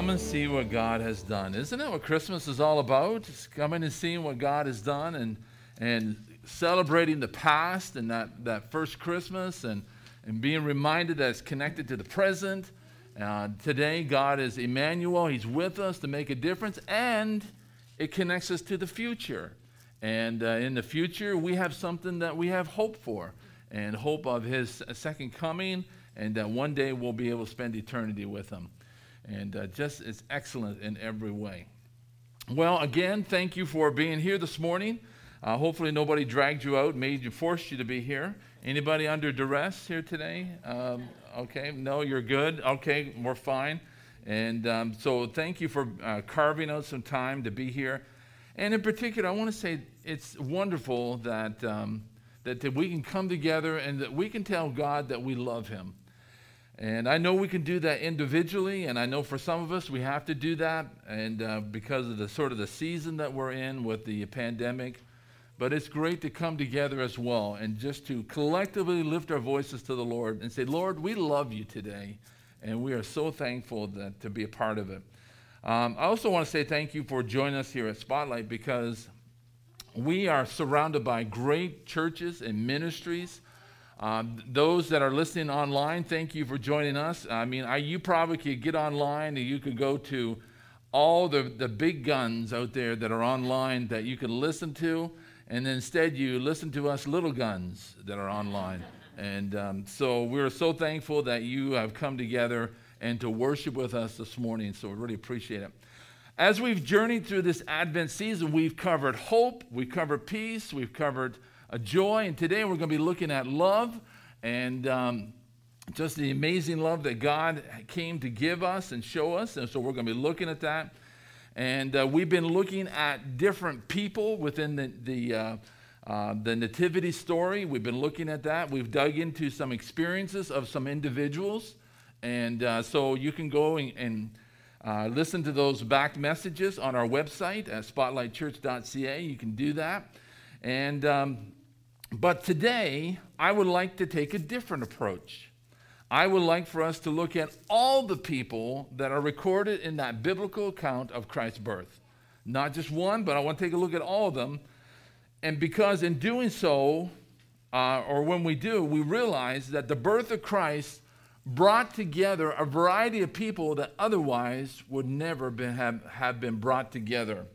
come and see what God has done. Isn't that what Christmas is all about? It's coming and seeing what God has done and, and celebrating the past and that, that first Christmas and, and being reminded that it's connected to the present. Uh, today, God is Emmanuel. He's with us to make a difference, and it connects us to the future. And uh, in the future, we have something that we have hope for, and hope of His second coming, and that one day we'll be able to spend eternity with Him. And uh, just it's excellent in every way. Well, again, thank you for being here this morning. Uh, hopefully, nobody dragged you out, made you, forced you to be here. Anybody under duress here today? Um, okay, no, you're good. Okay, we're fine. And um, so, thank you for uh, carving out some time to be here. And in particular, I want to say it's wonderful that, um, that, that we can come together and that we can tell God that we love Him. And I know we can do that individually, and I know for some of us we have to do that, and uh, because of the sort of the season that we're in with the pandemic. But it's great to come together as well and just to collectively lift our voices to the Lord and say, Lord, we love you today, and we are so thankful that, to be a part of it. Um, I also want to say thank you for joining us here at Spotlight because we are surrounded by great churches and ministries um, those that are listening online, thank you for joining us. I mean, I, you probably could get online and you could go to all the, the big guns out there that are online that you can listen to, and instead you listen to us little guns that are online. and um, so we're so thankful that you have come together and to worship with us this morning. So we really appreciate it. As we've journeyed through this Advent season, we've covered hope, we've covered peace, we've covered a joy. And today we're going to be looking at love and um, just the amazing love that God came to give us and show us. And so we're going to be looking at that. And uh, we've been looking at different people within the, the, uh, uh, the nativity story. We've been looking at that. We've dug into some experiences of some individuals. And uh, so you can go and, and uh, listen to those back messages on our website at spotlightchurch.ca. You can do that. And um, but today, I would like to take a different approach. I would like for us to look at all the people that are recorded in that biblical account of Christ's birth. Not just one, but I want to take a look at all of them. And because in doing so, uh, or when we do, we realize that the birth of Christ brought together a variety of people that otherwise would never been, have, have been brought together.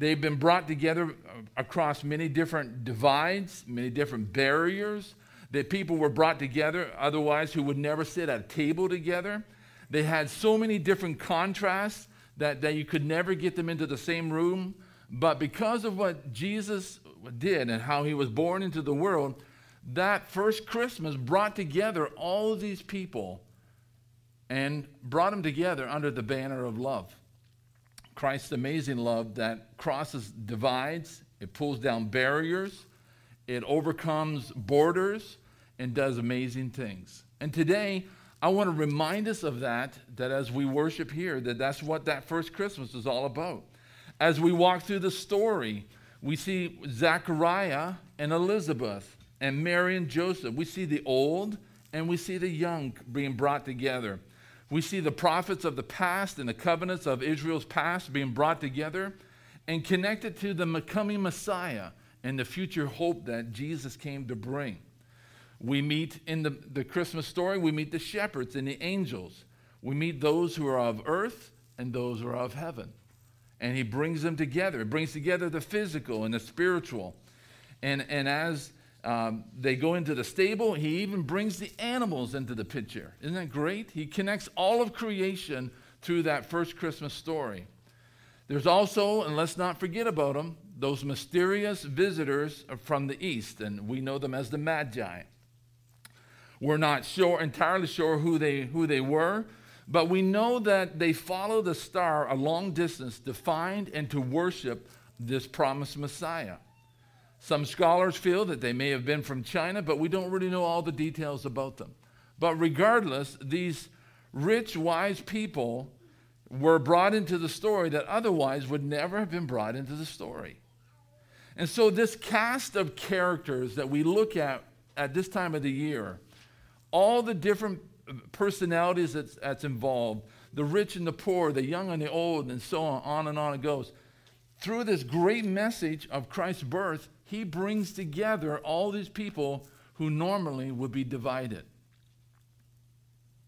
They've been brought together uh, across many different divides, many different barriers, that people were brought together otherwise who would never sit at a table together. They had so many different contrasts that, that you could never get them into the same room. But because of what Jesus did and how he was born into the world, that first Christmas brought together all of these people and brought them together under the banner of love. Christ's amazing love that crosses divides, it pulls down barriers, it overcomes borders, and does amazing things. And today, I want to remind us of that, that as we worship here, that that's what that first Christmas is all about. As we walk through the story, we see Zachariah and Elizabeth and Mary and Joseph. We see the old and we see the young being brought together. We see the prophets of the past and the covenants of Israel's past being brought together and connected to the coming Messiah and the future hope that Jesus came to bring. We meet in the, the Christmas story, we meet the shepherds and the angels. We meet those who are of earth and those who are of heaven. And he brings them together. He brings together the physical and the spiritual. And, and as um, they go into the stable. He even brings the animals into the picture. Isn't that great? He connects all of creation through that first Christmas story. There's also, and let's not forget about them, those mysterious visitors from the east, and we know them as the Magi. We're not sure, entirely sure who they, who they were, but we know that they followed the star a long distance to find and to worship this promised Messiah. Some scholars feel that they may have been from China, but we don't really know all the details about them. But regardless, these rich, wise people were brought into the story that otherwise would never have been brought into the story. And so, this cast of characters that we look at at this time of the year, all the different personalities that's, that's involved, the rich and the poor, the young and the old, and so on, on and on it goes. Through this great message of Christ's birth, he brings together all these people who normally would be divided,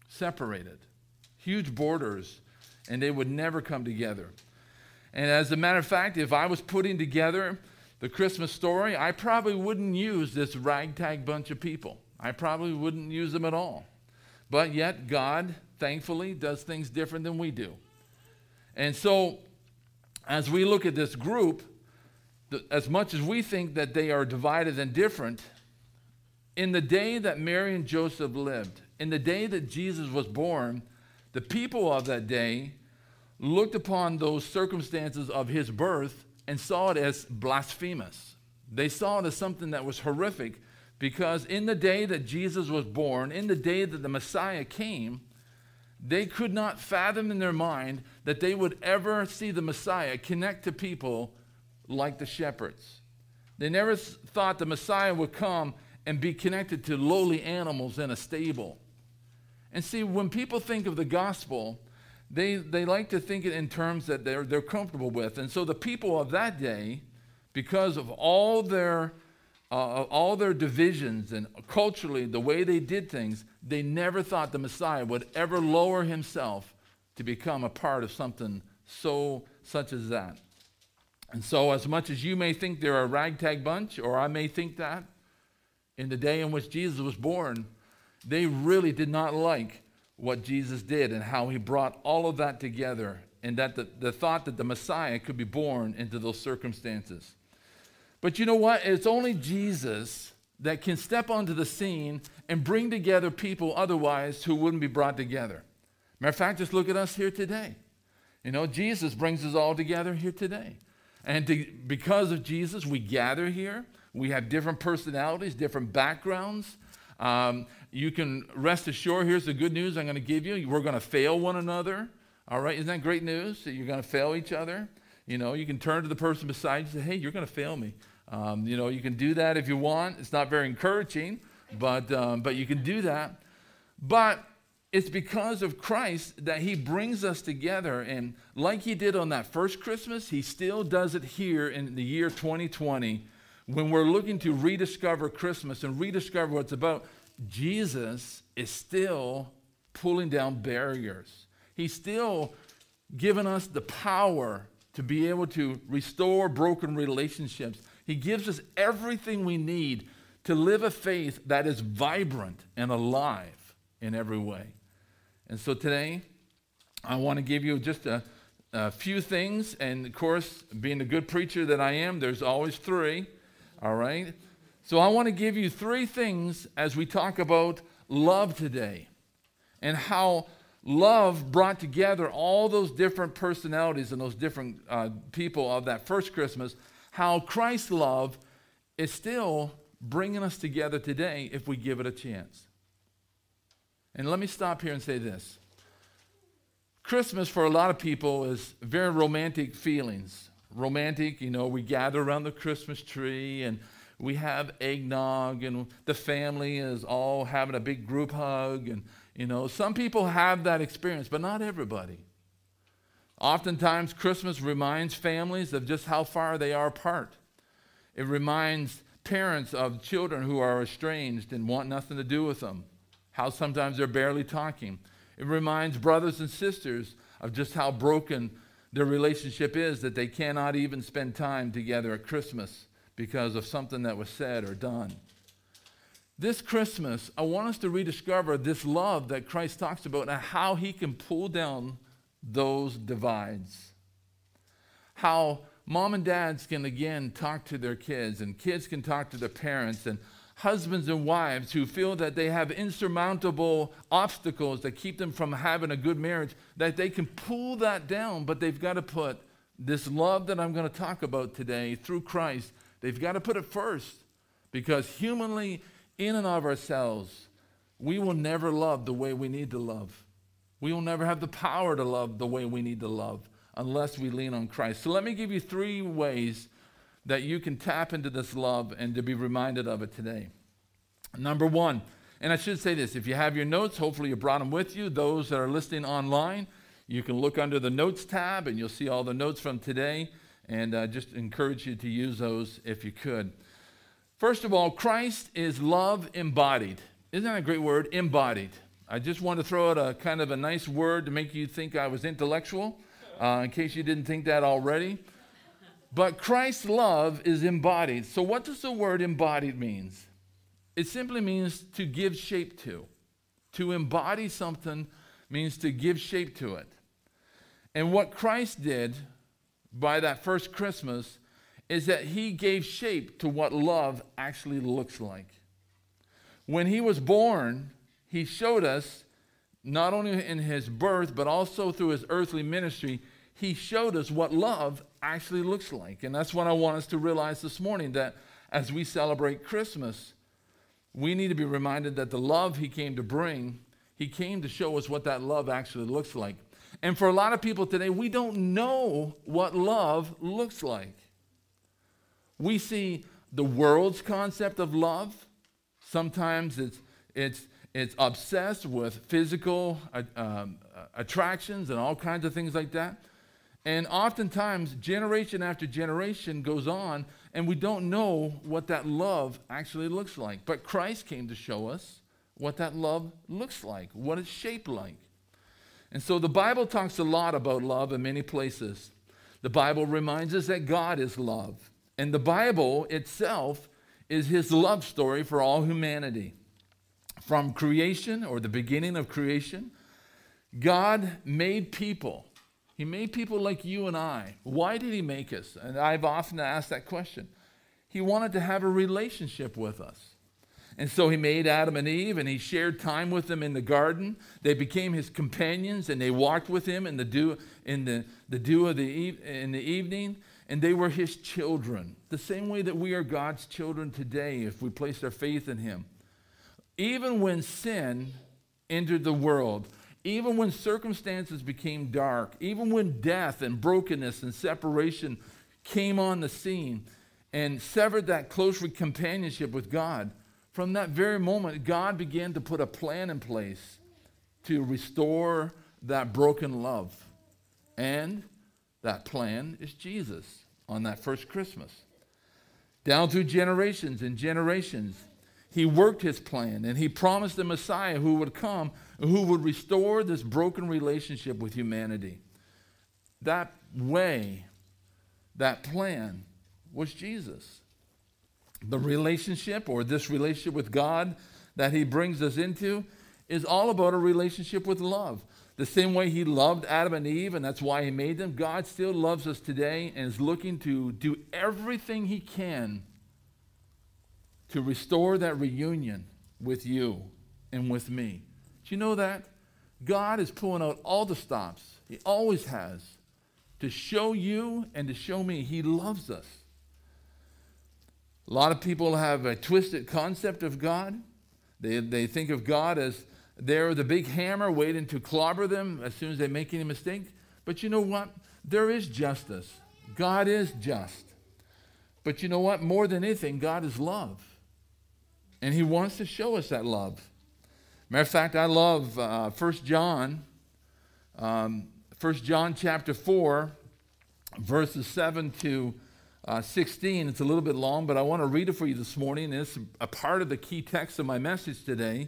separated, huge borders, and they would never come together. And as a matter of fact, if I was putting together the Christmas story, I probably wouldn't use this ragtag bunch of people. I probably wouldn't use them at all. But yet, God, thankfully, does things different than we do. And so, as we look at this group, as much as we think that they are divided and different, in the day that Mary and Joseph lived, in the day that Jesus was born, the people of that day looked upon those circumstances of his birth and saw it as blasphemous. They saw it as something that was horrific because in the day that Jesus was born, in the day that the Messiah came, they could not fathom in their mind that they would ever see the Messiah connect to people like the shepherds. They never thought the Messiah would come and be connected to lowly animals in a stable. And see, when people think of the gospel, they, they like to think it in terms that they're, they're comfortable with. And so the people of that day, because of all their, uh, all their divisions and culturally the way they did things, they never thought the Messiah would ever lower himself to become a part of something so such as that. And so, as much as you may think they're a ragtag bunch, or I may think that, in the day in which Jesus was born, they really did not like what Jesus did and how he brought all of that together, and that the, the thought that the Messiah could be born into those circumstances. But you know what? It's only Jesus that can step onto the scene and bring together people otherwise who wouldn't be brought together. Matter of fact, just look at us here today. You know, Jesus brings us all together here today. And to, because of Jesus, we gather here. We have different personalities, different backgrounds. Um, you can rest assured, here's the good news I'm going to give you. We're going to fail one another. All right, isn't that great news that you're going to fail each other? You know, you can turn to the person beside you and say, hey, you're going to fail me. Um, you know, you can do that if you want. It's not very encouraging, but, um, but you can do that. But it's because of Christ that he brings us together. And like he did on that first Christmas, he still does it here in the year 2020 when we're looking to rediscover Christmas and rediscover what it's about. Jesus is still pulling down barriers. He's still given us the power to be able to restore broken relationships. He gives us everything we need to live a faith that is vibrant and alive in every way. And so today, I want to give you just a, a few things. And of course, being a good preacher that I am, there's always three. All right? So I want to give you three things as we talk about love today and how love brought together all those different personalities and those different uh, people of that first Christmas, how Christ's love is still bringing us together today if we give it a chance. And let me stop here and say this. Christmas for a lot of people is very romantic feelings. Romantic, you know, we gather around the Christmas tree and we have eggnog and the family is all having a big group hug and you know some people have that experience but not everybody. Oftentimes christmas reminds families of just how far they are apart. It reminds parents of children who are estranged and want nothing to do with them how sometimes they're barely talking it reminds brothers and sisters of just how broken their relationship is that they cannot even spend time together at christmas because of something that was said or done. This Christmas, I want us to rediscover this love that Christ talks about and how he can pull down those divides. How mom and dads can again talk to their kids, and kids can talk to their parents, and husbands and wives who feel that they have insurmountable obstacles that keep them from having a good marriage, that they can pull that down, but they've got to put this love that I'm going to talk about today through Christ They've got to put it first because humanly, in and of ourselves, we will never love the way we need to love. We will never have the power to love the way we need to love unless we lean on Christ. So let me give you three ways that you can tap into this love and to be reminded of it today. Number one, and I should say this if you have your notes, hopefully you brought them with you. Those that are listening online, You can look under the notes tab and you'll see all the notes from today. And uh, just encourage you to use those if you could. First of all, Christ is love embodied. Isn't that a great word? Embodied. I just want to throw out a kind of a nice word to make you think I was intellectual, uh, in case you didn't think that already. But Christ's love is embodied. So, what does the word embodied means? It simply means to give shape to. To embody something means to give shape to it. And what Christ did by that first Christmas is that he gave shape to what love actually looks like. When he was born, he showed us, not only in his birth, but also through his earthly ministry, he showed us what love actually looks like. And that's what I want us to realize this morning that as we celebrate Christmas, we need to be reminded that the love he came to bring, he came to show us what that love actually looks like. And for a lot of people today, we don't know what love looks like. We see the world's concept of love. Sometimes it's, it's, it's obsessed with physical uh, um, attractions and all kinds of things like that. And oftentimes, generation after generation goes on, and we don't know what that love actually looks like. But Christ came to show us what that love looks like, what it's shaped like. And so the Bible talks a lot about love in many places. The Bible reminds us that God is love. And the Bible itself is his love story for all humanity. From creation, or the beginning of creation, God made people he made people like you and I. Why did He make us? And I've often asked that question. He wanted to have a relationship with us. And so he made Adam and Eve and he shared time with them in the garden. They became his companions and they walked with him in the dew, in the, the dew of the, in the evening. And they were his children, the same way that we are God's children today if we place our faith in him. Even when sin entered the world, even when circumstances became dark, even when death and brokenness and separation came on the scene and severed that close companionship with God, from that very moment, God began to put a plan in place to restore that broken love. And that plan is Jesus on that first Christmas. Down through generations and generations, he worked his plan and he promised the Messiah who would come, who would restore this broken relationship with humanity. That way, that plan was Jesus. The relationship or this relationship with God that he brings us into is all about a relationship with love. The same way he loved Adam and Eve, and that's why he made them, God still loves us today and is looking to do everything he can to restore that reunion with you and with me. Do you know that? God is pulling out all the stops. He always has to show you and to show me He loves us. A lot of people have a twisted concept of God. They, they think of God as they're the big hammer waiting to clobber them as soon as they make any mistake. But you know what? There is justice. God is just. But you know what? More than anything, God is love. And he wants to show us that love. Matter of fact, I love uh, 1 John, um, 1 John chapter 4, verses 7 to uh, 16. It's a little bit long, but I want to read it for you this morning. It's a part of the key text of my message today.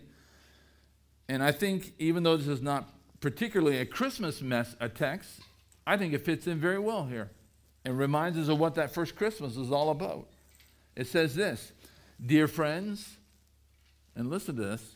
And I think, even though this is not particularly a Christmas mess, a text, I think it fits in very well here and reminds us of what that first Christmas is all about. It says this Dear friends, and listen to this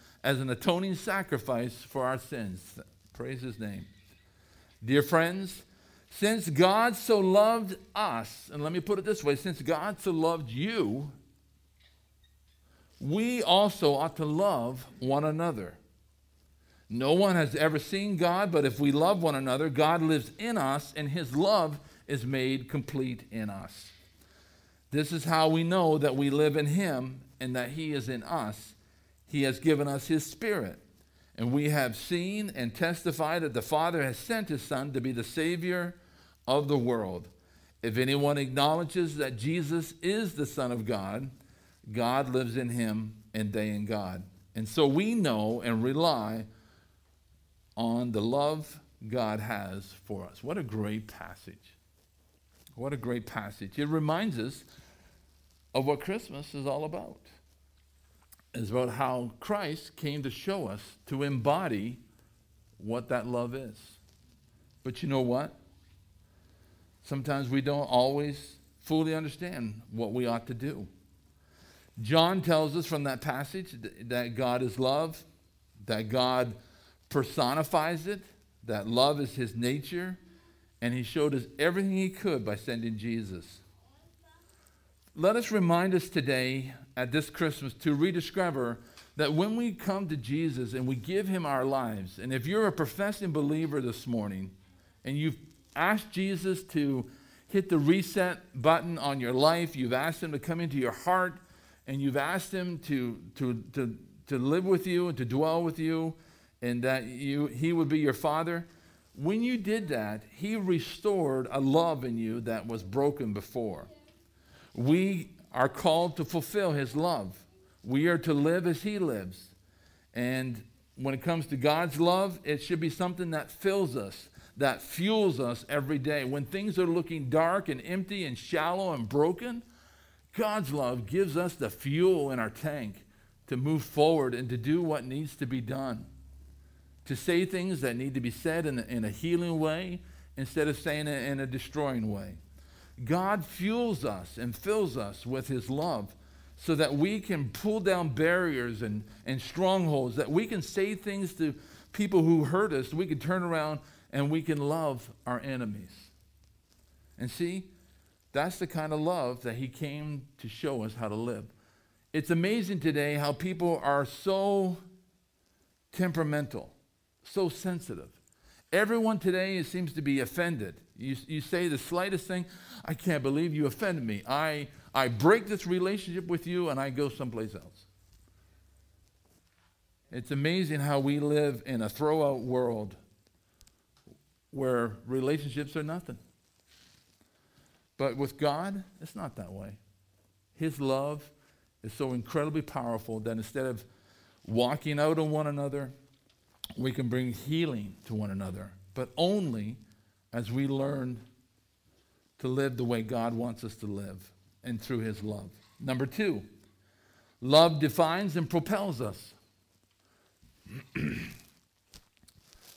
as an atoning sacrifice for our sins. Praise His name. Dear friends, since God so loved us, and let me put it this way since God so loved you, we also ought to love one another. No one has ever seen God, but if we love one another, God lives in us, and his love is made complete in us. This is how we know that we live in him and that he is in us. He has given us his spirit. And we have seen and testified that the Father has sent his Son to be the Savior of the world. If anyone acknowledges that Jesus is the Son of God, God lives in him and they in God. And so we know and rely on the love God has for us. What a great passage. What a great passage. It reminds us of what Christmas is all about. It's about how Christ came to show us, to embody what that love is. But you know what? Sometimes we don't always fully understand what we ought to do. John tells us from that passage that God is love, that God personifies it, that love is his nature, and he showed us everything he could by sending Jesus. Let us remind us today at this Christmas to rediscover that when we come to Jesus and we give him our lives, and if you're a professing believer this morning and you've asked Jesus to hit the reset button on your life, you've asked him to come into your heart, and you've asked him to, to, to, to live with you and to dwell with you, and that you, he would be your father. When you did that, he restored a love in you that was broken before. We are called to fulfill his love. We are to live as he lives. And when it comes to God's love, it should be something that fills us, that fuels us every day. When things are looking dark and empty and shallow and broken, God's love gives us the fuel in our tank to move forward and to do what needs to be done. To say things that need to be said in a, in a healing way instead of saying it in a destroying way. God fuels us and fills us with his love so that we can pull down barriers and, and strongholds, that we can say things to people who hurt us, we can turn around and we can love our enemies. And see, that's the kind of love that he came to show us how to live. It's amazing today how people are so temperamental, so sensitive. Everyone today seems to be offended. You, you say the slightest thing, I can't believe you offended me. I, I break this relationship with you and I go someplace else. It's amazing how we live in a throwout world where relationships are nothing. But with God, it's not that way. His love is so incredibly powerful that instead of walking out on one another, we can bring healing to one another, but only as we learn to live the way God wants us to live and through His love. Number two, love defines and propels us.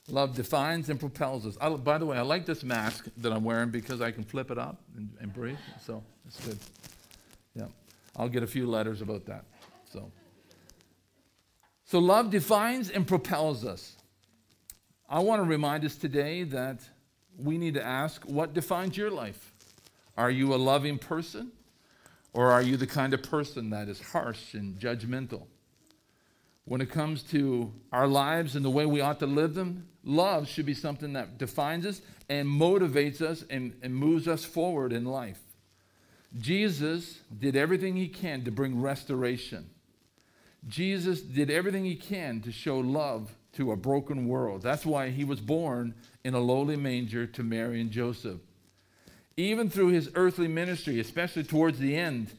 Love defines and propels us. I, by the way, I like this mask that I'm wearing because I can flip it up and, and breathe. So it's good. Yeah. I'll get a few letters about that. So. So love defines and propels us. I want to remind us today that we need to ask what defines your life? Are you a loving person? Or are you the kind of person that is harsh and judgmental? When it comes to our lives and the way we ought to live them, love should be something that defines us and motivates us and, and moves us forward in life. Jesus did everything he can to bring restoration. Jesus did everything he can to show love to a broken world. That's why he was born in a lowly manger to Mary and Joseph. Even through his earthly ministry, especially towards the end,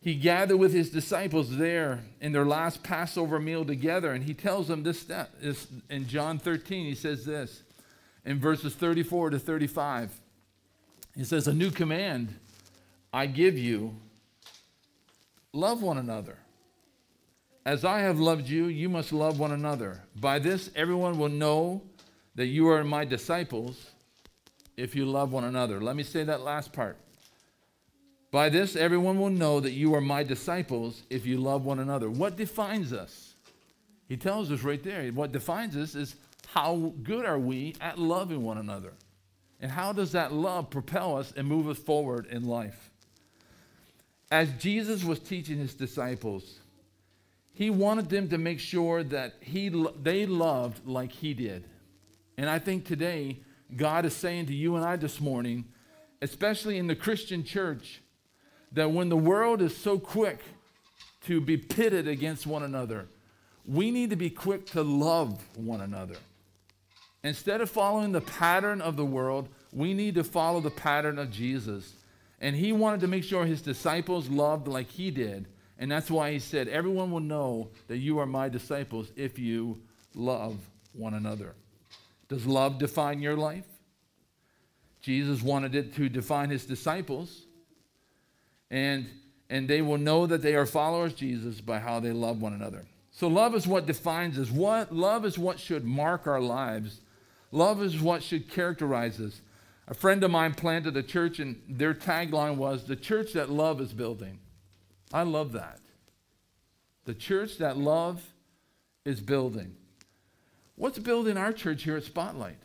he gathered with his disciples there in their last Passover meal together, and he tells them this, step, this in John 13. He says this in verses 34 to 35. He says, A new command I give you love one another. As I have loved you, you must love one another. By this, everyone will know that you are my disciples if you love one another. Let me say that last part. By this, everyone will know that you are my disciples if you love one another. What defines us? He tells us right there. What defines us is how good are we at loving one another? And how does that love propel us and move us forward in life? As Jesus was teaching his disciples, he wanted them to make sure that he, they loved like he did. And I think today, God is saying to you and I this morning, especially in the Christian church, that when the world is so quick to be pitted against one another, we need to be quick to love one another. Instead of following the pattern of the world, we need to follow the pattern of Jesus. And he wanted to make sure his disciples loved like he did. And that's why he said, Everyone will know that you are my disciples if you love one another. Does love define your life? Jesus wanted it to define his disciples. And, and they will know that they are followers Jesus by how they love one another. So love is what defines us. What love is what should mark our lives. Love is what should characterize us. A friend of mine planted a church, and their tagline was the church that love is building. I love that. The church that love is building. What's building our church here at Spotlight?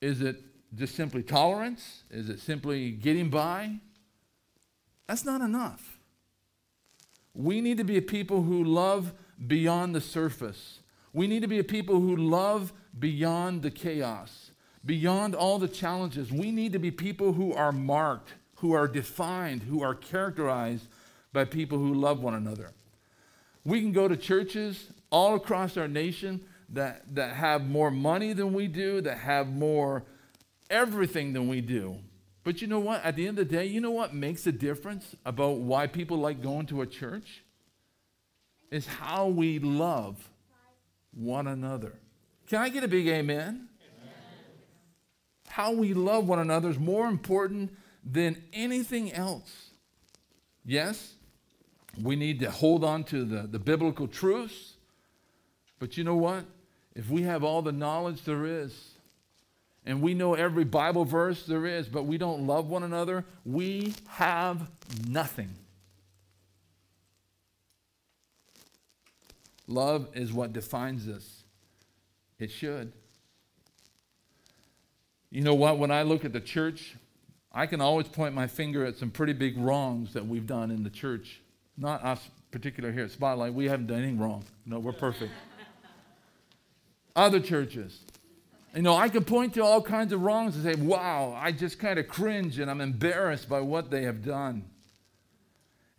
Is it just simply tolerance? Is it simply getting by? That's not enough. We need to be a people who love beyond the surface. We need to be a people who love beyond the chaos, beyond all the challenges. We need to be people who are marked, who are defined, who are characterized by people who love one another. We can go to churches all across our nation that, that have more money than we do, that have more everything than we do. But you know what? At the end of the day, you know what makes a difference about why people like going to a church? Is how we love one another. Can I get a big amen? amen? How we love one another is more important than anything else. Yes, we need to hold on to the, the biblical truths. But you know what? If we have all the knowledge there is, and we know every Bible verse there is, but we don't love one another, we have nothing. Love is what defines us. It should. You know what? When I look at the church, I can always point my finger at some pretty big wrongs that we've done in the church. Not us particular here at Spotlight. We haven't done anything wrong. No, we're perfect. Other churches. You know, I can point to all kinds of wrongs and say, wow, I just kind of cringe and I'm embarrassed by what they have done.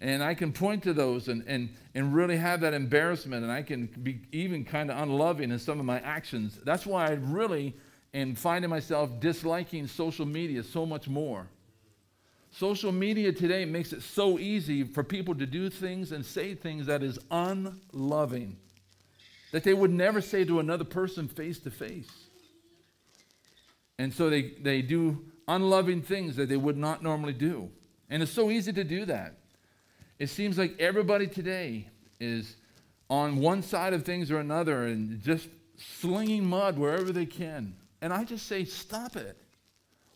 And I can point to those and, and, and really have that embarrassment, and I can be even kind of unloving in some of my actions. That's why I really am finding myself disliking social media so much more. Social media today makes it so easy for people to do things and say things that is unloving, that they would never say to another person face to face. And so they, they do unloving things that they would not normally do. And it's so easy to do that. It seems like everybody today is on one side of things or another and just slinging mud wherever they can. And I just say, stop it.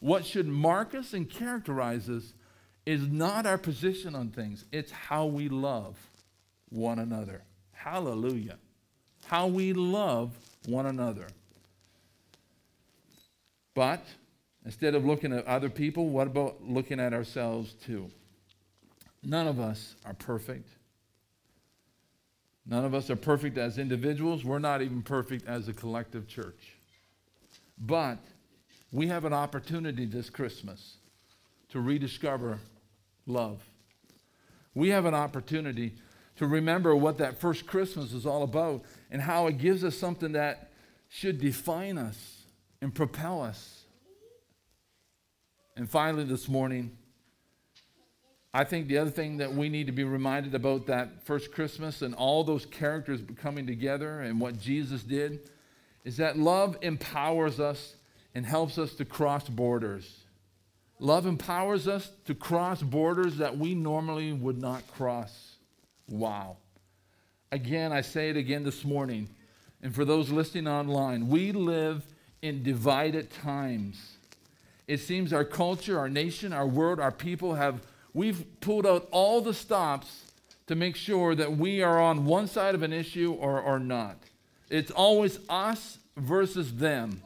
What should mark us and characterize us is not our position on things, it's how we love one another. Hallelujah. How we love one another. But instead of looking at other people, what about looking at ourselves too? None of us are perfect. None of us are perfect as individuals. We're not even perfect as a collective church. But we have an opportunity this Christmas to rediscover love. We have an opportunity to remember what that first Christmas is all about and how it gives us something that should define us and propel us. And finally, this morning, I think the other thing that we need to be reminded about that first Christmas and all those characters coming together and what Jesus did is that love empowers us and helps us to cross borders. Love empowers us to cross borders that we normally would not cross. Wow. Again, I say it again this morning, and for those listening online, we live in divided times. It seems our culture, our nation, our world, our people have, we've pulled out all the stops to make sure that we are on one side of an issue or, or not. It's always us versus them.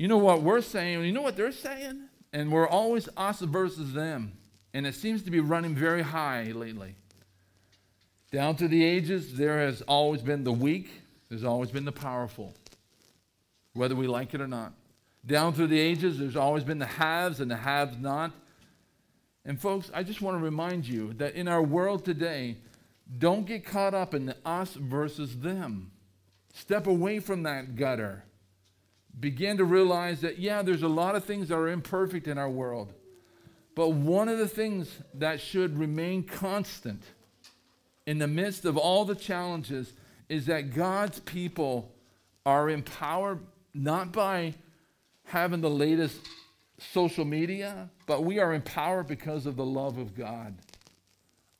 You know what we're saying, you know what they're saying? And we're always us versus them. And it seems to be running very high lately. Down through the ages, there has always been the weak, there's always been the powerful, whether we like it or not. Down through the ages, there's always been the haves and the haves not. And folks, I just want to remind you that in our world today, don't get caught up in the us versus them. Step away from that gutter. Begin to realize that, yeah, there's a lot of things that are imperfect in our world. But one of the things that should remain constant in the midst of all the challenges is that God's people are empowered not by having the latest social media, but we are empowered because of the love of God.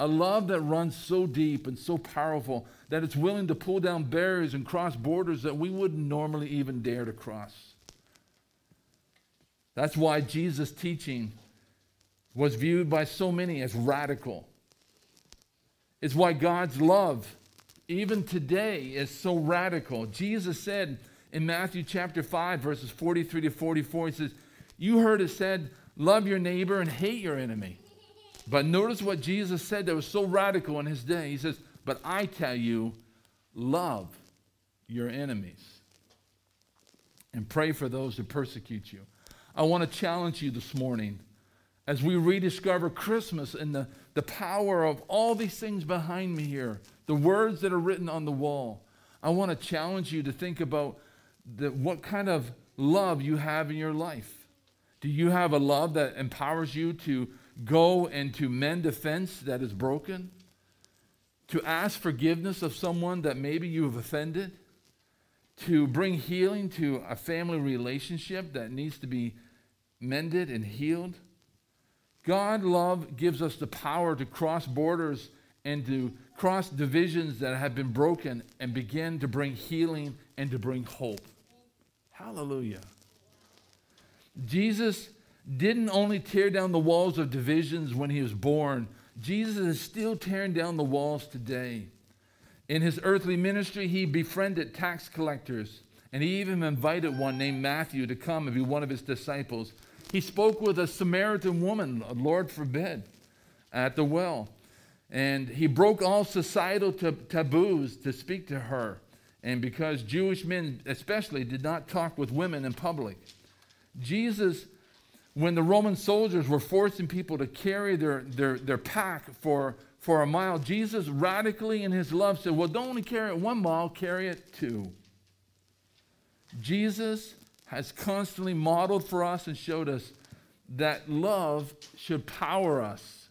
A love that runs so deep and so powerful that it's willing to pull down barriers and cross borders that we wouldn't normally even dare to cross. That's why Jesus' teaching was viewed by so many as radical. It's why God's love, even today, is so radical. Jesus said in Matthew chapter 5, verses 43 to 44, he says, You heard it said, love your neighbor and hate your enemy. But notice what Jesus said that was so radical in his day. He says, But I tell you, love your enemies and pray for those who persecute you. I want to challenge you this morning as we rediscover Christmas and the, the power of all these things behind me here, the words that are written on the wall. I want to challenge you to think about the, what kind of love you have in your life. Do you have a love that empowers you to go and to mend a fence that is broken? To ask forgiveness of someone that maybe you have offended? To bring healing to a family relationship that needs to be mended and healed? God love gives us the power to cross borders and to cross divisions that have been broken and begin to bring healing and to bring hope. Hallelujah. Jesus didn't only tear down the walls of divisions when he was born, Jesus is still tearing down the walls today. In his earthly ministry, he befriended tax collectors, and he even invited one named Matthew to come and be one of his disciples. He spoke with a Samaritan woman, Lord forbid, at the well. And he broke all societal taboos to speak to her. And because Jewish men, especially, did not talk with women in public. Jesus, when the Roman soldiers were forcing people to carry their, their, their pack for, for a mile, Jesus radically in his love said, Well, don't only carry it one mile, carry it two. Jesus has constantly modeled for us and showed us that love should power us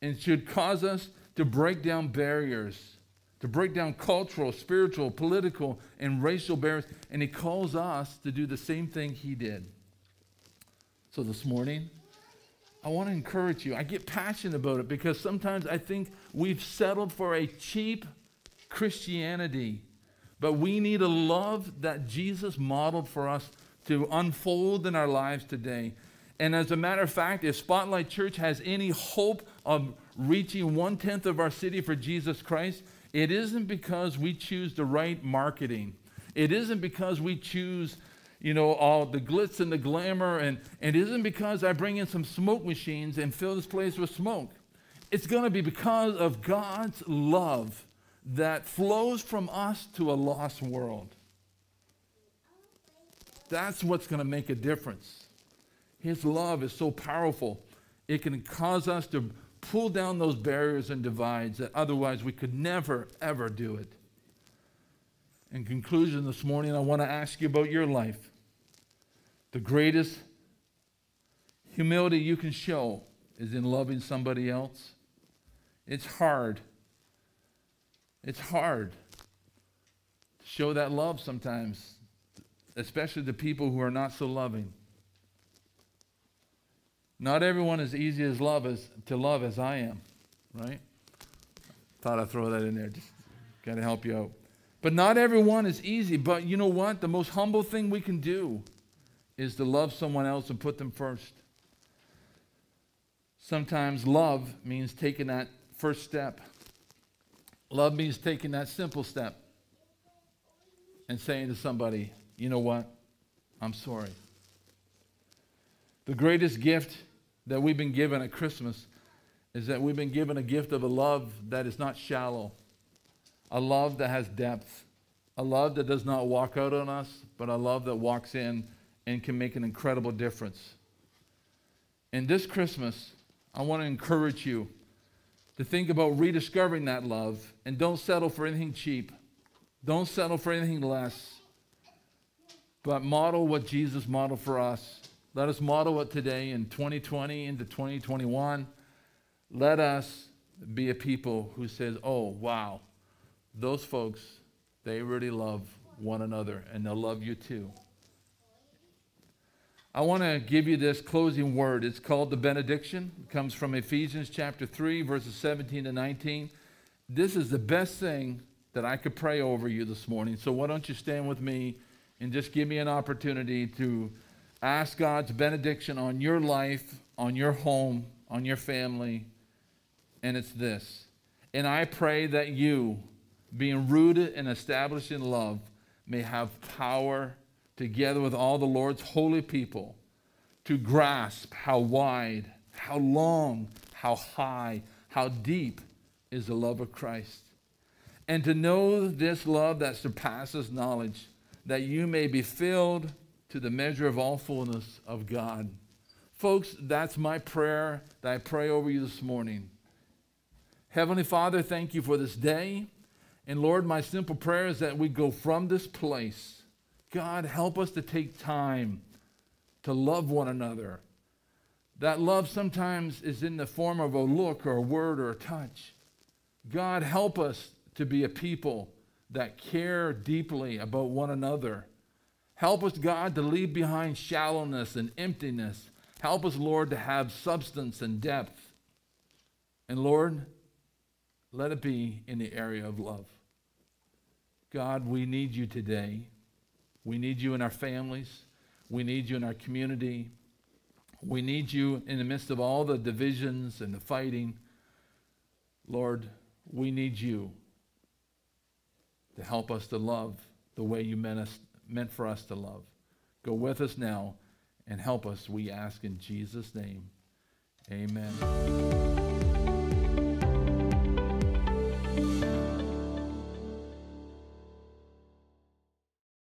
and should cause us to break down barriers, to break down cultural, spiritual, political, and racial barriers. And He calls us to do the same thing He did. So this morning, I want to encourage you. I get passionate about it because sometimes I think we've settled for a cheap Christianity but we need a love that Jesus modeled for us to unfold in our lives today. And as a matter of fact, if Spotlight Church has any hope of reaching one tenth of our city for Jesus Christ, it isn't because we choose the right marketing. It isn't because we choose, you know, all the glitz and the glamour, and, and it isn't because I bring in some smoke machines and fill this place with smoke. It's going to be because of God's love that flows from us to a lost world. That's what's going to make a difference. His love is so powerful, it can cause us to pull down those barriers and divides that otherwise we could never, ever do it. In conclusion, this morning, I want to ask you about your life. The greatest humility you can show is in loving somebody else. It's hard. It's hard to show that love sometimes, especially to people who are not so loving. Not everyone is easy as love as to love as I am, right? Thought I'd throw that in there. Just got to help you out. But not everyone is easy. But you know what? The most humble thing we can do is to love someone else and put them first. Sometimes love means taking that first step. Love means taking that simple step and saying to somebody, you know what? I'm sorry. The greatest gift that we've been given at Christmas is that we've been given a gift of a love that is not shallow, a love that has depth, a love that does not walk out on us, but a love that walks in and can make an incredible difference. And this Christmas, I want to encourage you to think about rediscovering that love and don't settle for anything cheap. Don't settle for anything less. But model what Jesus modeled for us. Let us model it today in 2020 into 2021. Let us be a people who says, "Oh, wow. Those folks, they really love one another and they'll love you too." I want to give you this closing word. It's called the benediction. It comes from Ephesians chapter 3, verses 17 to 19. This is the best thing that I could pray over you this morning. So why don't you stand with me and just give me an opportunity to ask God's benediction on your life, on your home, on your family. And it's this. And I pray that you, being rooted and established in love, may have power together with all the Lord's holy people to grasp how wide, how long, how high, how deep is the love of Christ. And to know this love that surpasses knowledge, that you may be filled to the measure of all fullness of God. Folks, that's my prayer that I pray over you this morning. Heavenly Father, thank you for this day. And Lord, my simple prayer is that we go from this place God, help us to take time to love one another. That love sometimes is in the form of a look or a word or a touch. God, help us to be a people that care deeply about one another. Help us, God, to leave behind shallowness and emptiness. Help us, Lord, to have substance and depth. And Lord, let it be in the area of love. God, we need you today. We need you in our families. We need you in our community. We need you in the midst of all the divisions and the fighting. Lord, we need you to help us to love the way you meant, us, meant for us to love. Go with us now and help us, we ask in Jesus' name. Amen.